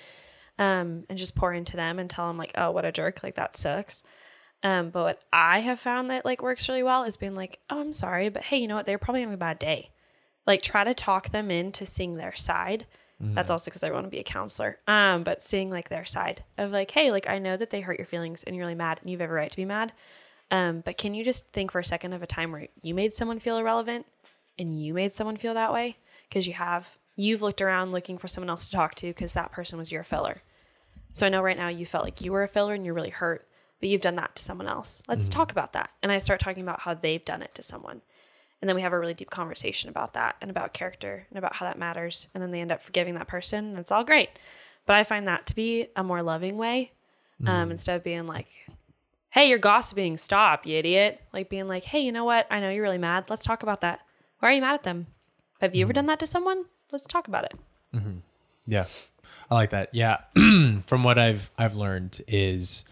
Speaker 4: um, and just pour into them and tell them like, "Oh, what a jerk! Like that sucks." Um, but what I have found that like works really well is being like, "Oh, I'm sorry, but hey, you know what? They're probably having a bad day." Like try to talk them into seeing their side. That's also because I want to be a counselor. Um, but seeing like their side of like, hey, like I know that they hurt your feelings and you're really mad and you have every right to be mad. Um, but can you just think for a second of a time where you made someone feel irrelevant and you made someone feel that way? Because you have. You've looked around looking for someone else to talk to because that person was your filler. So I know right now you felt like you were a filler and you're really hurt, but you've done that to someone else. Let's mm-hmm. talk about that. And I start talking about how they've done it to someone. And then we have a really deep conversation about that and about character and about how that matters. And then they end up forgiving that person and it's all great. But I find that to be a more loving way um, mm-hmm. instead of being like, hey, you're gossiping. Stop, you idiot. Like being like, hey, you know what? I know you're really mad. Let's talk about that. Why are you mad at them? Have you ever mm-hmm. done that to someone? Let's talk about it. Mm-hmm.
Speaker 1: Yeah. I like that. Yeah. From what I've I've learned is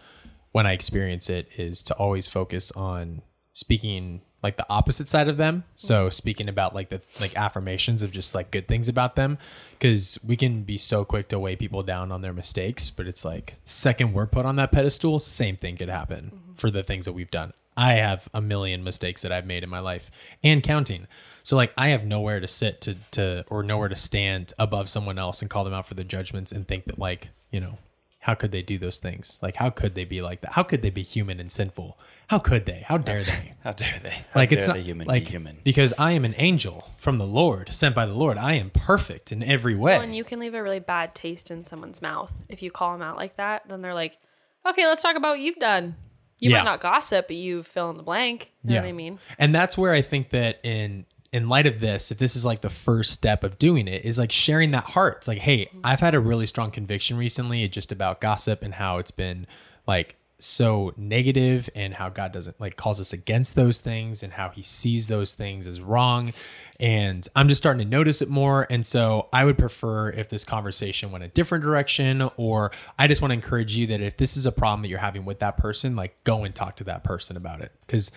Speaker 1: when I experience it is to always focus on speaking like the opposite side of them. So mm-hmm. speaking about like the like affirmations of just like good things about them cuz we can be so quick to weigh people down on their mistakes, but it's like second we're put on that pedestal, same thing could happen mm-hmm. for the things that we've done. I have a million mistakes that I've made in my life and counting. So like I have nowhere to sit to to or nowhere to stand above someone else and call them out for their judgments and think that like, you know, how could they do those things? Like how could they be like that? How could they be human and sinful? How could they? How dare they?
Speaker 2: How dare they? How
Speaker 1: like
Speaker 2: dare
Speaker 1: it's not
Speaker 2: the human
Speaker 1: like
Speaker 2: be human.
Speaker 1: because I am an angel from the Lord, sent by the Lord. I am perfect in every way.
Speaker 4: Well, and you can leave a really bad taste in someone's mouth if you call them out like that. Then they're like, okay, let's talk about what you've done. You
Speaker 1: Yeah.
Speaker 4: might not gossip, but you fill in the blank. You know what I mean?
Speaker 1: And that's where I think that in in light of this, if this is like the first step of doing it, is like sharing that heart. It's like, hey, I've had a really strong conviction recently just about gossip and how it's been like so negative and how God doesn't like calls us against those things and how he sees those things as wrong. And I'm just starting to notice it more. And so I would prefer if this conversation went a different direction, or I just want to encourage you that if this is a problem that you're having with that person, like go and talk to that person about it. Because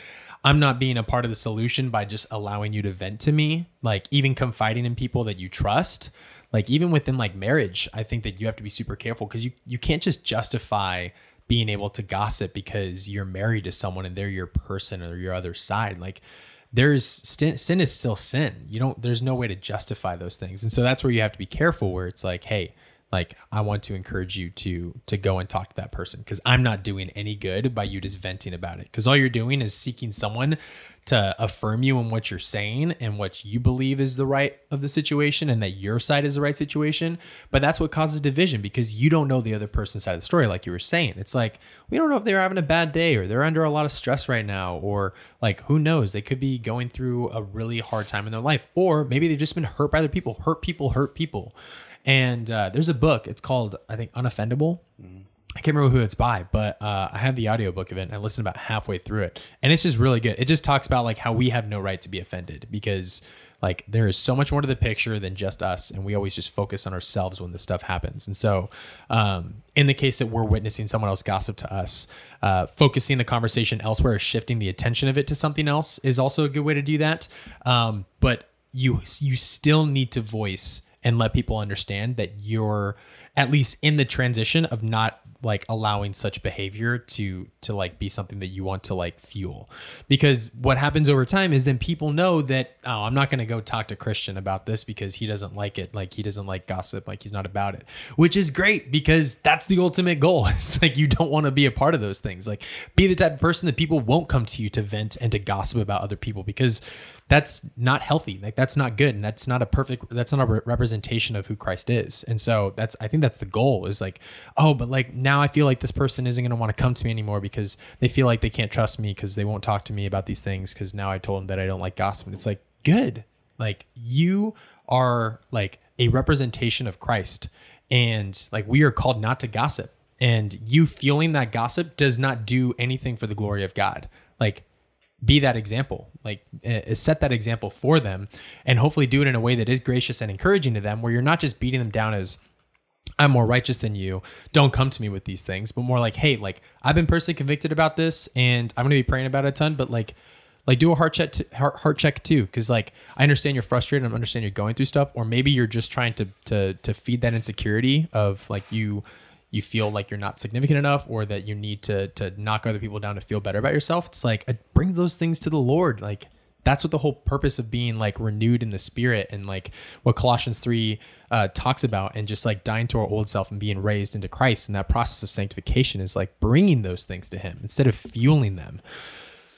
Speaker 1: I'm not being a part of the solution by just allowing you to vent to me, like even confiding in people that you trust. Like even within like marriage, I think that you have to be super careful because you you can't just justify being able to gossip because you're married to someone and they're your person or your other side. Like there's sin, sin is still sin. You don't there's no way to justify those things. And so that's where you have to be careful where it's like, hey, like I want to encourage you to to go and talk to that person because I'm not doing any good by you just venting about it. Because all you're doing is seeking someone to affirm you in what you're saying and what you believe is the right of the situation and that your side is the right situation. But that's what causes division because you don't know the other person's side of the story, like you were saying. It's like we don't know if they're having a bad day or they're under a lot of stress right now, or like who knows, they could be going through a really hard time in their life, or maybe they've just been hurt by other people. Hurt people hurt people. And uh, there's a book. It's called I think Unoffendable. I can't remember who it's by, but uh, I had the audiobook of it and I listened about halfway through it. And it's just really good. It just talks about like how we have no right to be offended because like there is so much more to the picture than just us. And we always just focus on ourselves when this stuff happens. And so, um, in the case that we're witnessing someone else gossip to us, uh, focusing the conversation elsewhere or shifting the attention of it to something else is also a good way to do that. Um, but you you still need to voice and let people understand that you're at least in the transition of not like allowing such behavior to to like be something that you want to like fuel. Because what happens over time is then people know that oh i'm not going to go talk to christian about this because he doesn't like it. Like he doesn't like gossip. Like he's not about it. Which is great because that's the ultimate goal. It's like you don't want to be a part of those things. Like be the type of person that people won't come to you to vent and to gossip about other people because that's not healthy. Like that's not good and that's not a perfect that's not a re- representation of who christ is. And so that's i think that's the goal is like oh but like now i feel like this person isn't going to want to come to me anymore because they feel like they can't trust me because they won't talk to me about these things because now i told them that i don't like gossip. And it's like good. Like you are like a representation of christ and like we are called not to gossip. And you feeling that gossip does not do anything for the glory of god. Like be that example like uh, set that example for them and hopefully do it in a way that is gracious and encouraging to them where you're not just beating them down as i'm more righteous than you. Don't come to me with these things but more like hey like i've been personally convicted about this and i'm to be praying about it a ton but like like do a heart check t- heart, heart check too. Because like i understand you're frustrated i understand you're going through stuff or maybe you're just trying to to to feed that insecurity of like you you feel like you're not significant enough or that you need to to knock other people down to feel better about yourself it's like uh, bring those things to the lord. Like that's what the whole purpose of being like renewed in the spirit and like what colossians 3 uh, talks about and just like dying to our old self and being raised into christ and that process of sanctification is like bringing those things to him instead of fueling them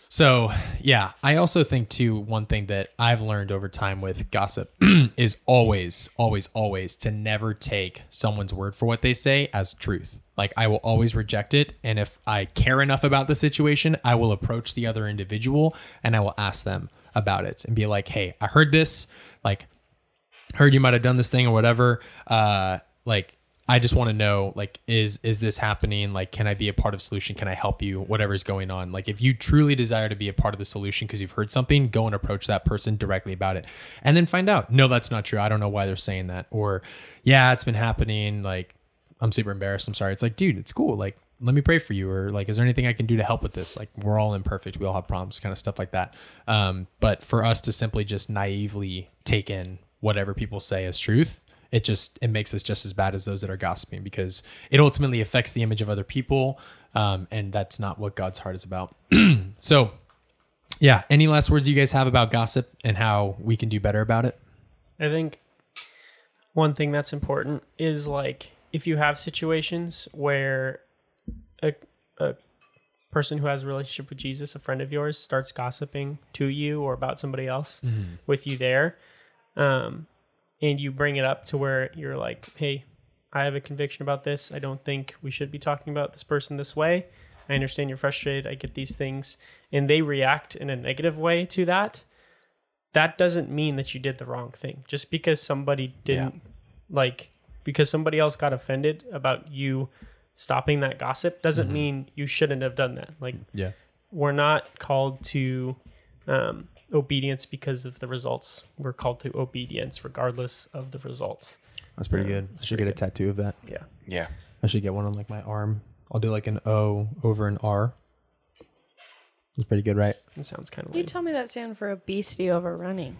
Speaker 1: so, yeah, I also think too one thing that I've learned over time with gossip is always, always, always to never take someone's word for what they say as truth. Like I will always reject it, and if I care enough about the situation, I will approach the other individual and I will ask them about it and be like, "Hey, I heard this. Like, heard you might have done this thing or whatever. Uh, like, I just want to know, like, is is this happening? Like, can I be a part of solution? Can I help you? Whatever's going on. Like, if you truly desire to be a part of the solution because you've heard something, go and approach that person directly about it, and then find out. No, that's not true. I don't know why they're saying that. Or, yeah, it's been happening. Like, I'm super embarrassed. I'm sorry. It's like, dude, it's cool. Like, let me pray for you. Or like, is there anything I can do to help with this? Like, we're all imperfect. We all have problems, kind of stuff like that. Um, but for us to simply just naively take in whatever people say as truth it just it makes us just as bad as those that are gossiping because it ultimately affects the image of other people um, and that's not what god's heart is about. So yeah any last words you guys have about gossip and how we can do better about it?
Speaker 3: I think one thing that's important is like if you have situations where a, a person who has a relationship with Jesus, a friend of yours, starts gossiping to you or about somebody else with you there, um, and you bring it up to where you're like, hey, I have a conviction about this. I don't think we should be talking about this person this way. I understand you're frustrated. I get these things. And they react in a negative way to that. That doesn't mean that you did the wrong thing. Just because somebody didn't, like, because somebody else got offended about you stopping that gossip doesn't mean you shouldn't have done that. Like,
Speaker 1: yeah
Speaker 3: we're not called to um, obedience because of the results. We're called to obedience regardless of the results.
Speaker 1: that's pretty good i should get a tattoo of that
Speaker 3: Yeah.
Speaker 2: Yeah.
Speaker 1: i should get one on like my arm i'll do like an o over an r it's pretty good right
Speaker 3: It sounds kind of weird.
Speaker 4: You
Speaker 3: lame.
Speaker 4: tell me that stand for obesity over running.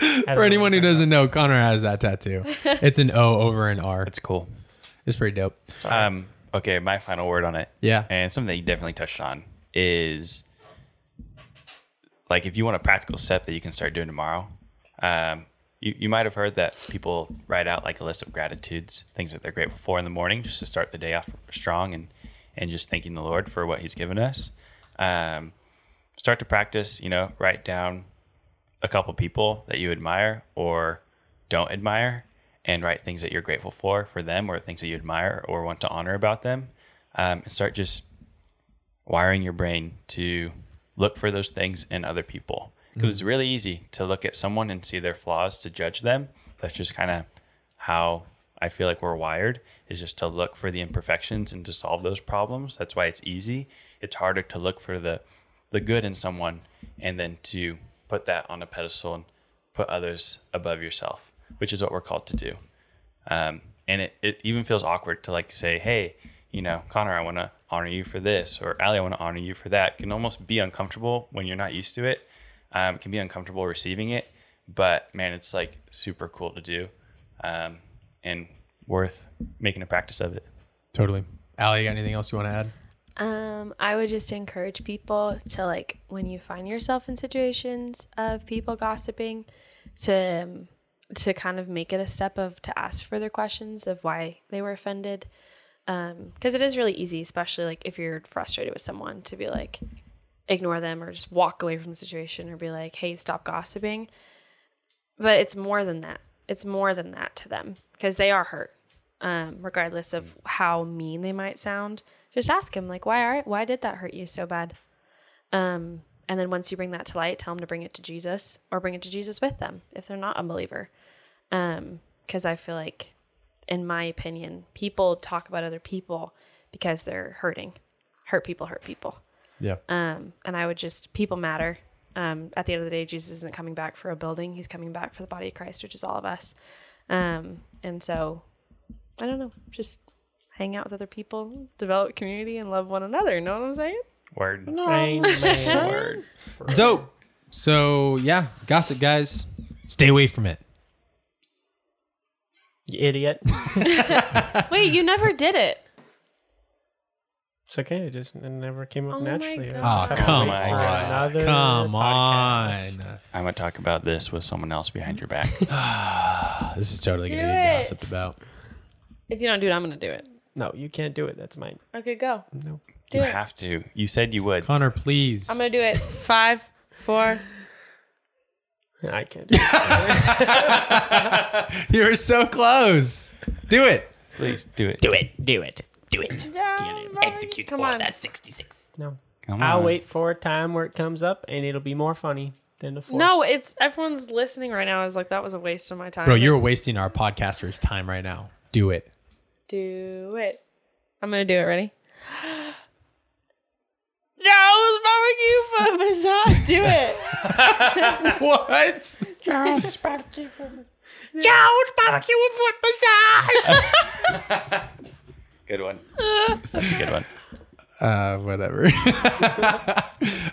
Speaker 3: I don't
Speaker 1: for
Speaker 3: know
Speaker 1: anyone who doesn't know connor has that tattoo it's an o over an r
Speaker 2: It's cool.
Speaker 1: it's pretty dope
Speaker 2: Um, okay, my final word on it.
Speaker 1: Yeah.
Speaker 2: And something that you definitely touched on is like if you want a practical step that you can start doing tomorrow. Um, you, you might have heard that people write out like a list of gratitudes, things that they're grateful for in the morning, just to start the day off strong and and just thanking the Lord for what He's given us. Um, start to practice. You know, write down a couple people that you admire or don't admire and write things that you're grateful for for them or things that you admire or want to honor about them um, and start just wiring your brain to look for those things in other people. Because it's really easy to look at someone and see their flaws to judge them. That's just kind of how i feel like we're wired is just to look for the imperfections and to solve those problems. That's why it's easy. It's harder to look for the the good in someone and then to put that on a pedestal and put others above yourself which is what we're called to do um, and it, it even feels awkward to like say hey you know connor i want to honor you for this or Allie i want to honor you for that it can almost be uncomfortable when you're not used to it um, it can be uncomfortable receiving it But man, it's like super cool to do, um, and worth making a practice of it.
Speaker 1: Totally. Allie, you got anything else you want to add?
Speaker 4: Um, I would just encourage people to like when you find yourself in situations of people gossiping, to um, to kind of make it a step of to ask further questions of why they were offended, because it is really easy, especially like if you're frustrated with someone, to be like ignore them or just walk away from the situation or be like, hey, stop gossiping. But it's more than that. It's more than that to them because they are hurt, um, regardless of how mean they might sound just ask him like why are why did that hurt you so bad um and then once you bring that to light tell them to bring it to jesus or bring it to jesus with them if they're not a believer um because i feel like in my opinion people talk about other people because they're hurting hurt people hurt people
Speaker 1: Yeah.
Speaker 4: um and i would just people matter um at the end of the day jesus isn't coming back for a building he's coming back for the body of christ which is all of us um and so i don't know just hang out with other people, develop community, and love one another. You know what I'm saying?
Speaker 2: Word.
Speaker 3: Amen.
Speaker 2: Word.
Speaker 1: Dope. So yeah, gossip guys, stay away from it.
Speaker 3: You idiot.
Speaker 4: Wait, you never did it.
Speaker 3: It's okay. It just it never came up
Speaker 4: Oh my
Speaker 3: naturally. I
Speaker 4: God.
Speaker 3: just
Speaker 1: Oh,
Speaker 3: have to
Speaker 1: come
Speaker 3: wait for
Speaker 2: on.
Speaker 3: another
Speaker 1: Come on.
Speaker 3: podcast.
Speaker 2: I'm gonna talk about this with someone else behind your back.
Speaker 1: This is totally gonna get
Speaker 4: it.
Speaker 1: gossiped about.
Speaker 4: If you don't do it, I'm gonna do it.
Speaker 3: No, you can't do it. That's mine.
Speaker 4: Okay, go.
Speaker 3: No.
Speaker 4: Do
Speaker 2: you
Speaker 4: it.
Speaker 2: have to. You said you would.
Speaker 1: Connor, please.
Speaker 4: I'm gonna do it. Five, four.
Speaker 3: I can't do it.
Speaker 1: you were so close. Do it.
Speaker 2: Please do it.
Speaker 5: Do it. Do it. Do it.
Speaker 4: Yeah,
Speaker 5: Execute
Speaker 4: Come on.
Speaker 5: That's 66.
Speaker 3: No.
Speaker 2: Come
Speaker 3: I'll
Speaker 2: on.
Speaker 3: wait for a time where it comes up and it'll be more funny than the force.
Speaker 4: No, it's everyone's listening right now. I was like, that was a waste of my time.
Speaker 1: Bro, you're wasting our podcasters' time right now. Do it.
Speaker 4: do it. I'm gonna do it. Ready? Joe's barbecue foot massage. Do it.
Speaker 1: What?
Speaker 5: Jones barbecue and foot massage.
Speaker 2: Good one. That's a good one.
Speaker 1: Uh, whatever.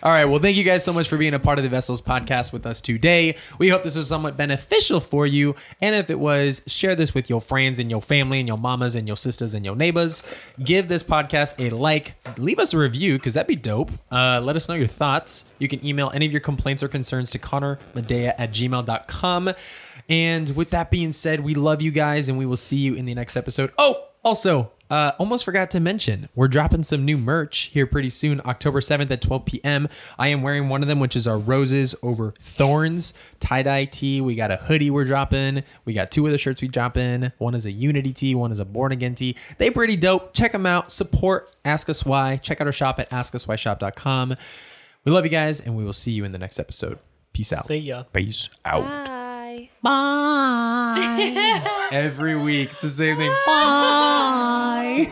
Speaker 1: All right. Well, thank you guys so much for being a part of the Vessels podcast with us today. We hope this was somewhat beneficial for you. And if it was, share this with your friends and your family and your mamas and your sisters and your neighbors. Give this podcast a like. Leave us a review because that'd be dope. Uh, let us know your thoughts. You can email any of your complaints or concerns to connormedea at gmail.com. And with that being said, we love you guys and we will see you in the next episode. Oh, also, uh, almost forgot to mention, we're dropping some new merch here pretty soon, October 7th at 12 p.m. I am wearing one of them, which is our Roses Over Thorns tie dye tee. We got a hoodie we're dropping. We got two other shirts we drop in. One is a Unity tee, one is a Born Again tee. They pretty dope. Check them out. Support Ask Us Why. Check out our shop at askuswhyshop.com. We love you guys, and we will see you in the next episode. Peace out.
Speaker 3: See ya.
Speaker 2: Peace out.
Speaker 4: Bye.
Speaker 1: Every week, it's the same thing. Bye.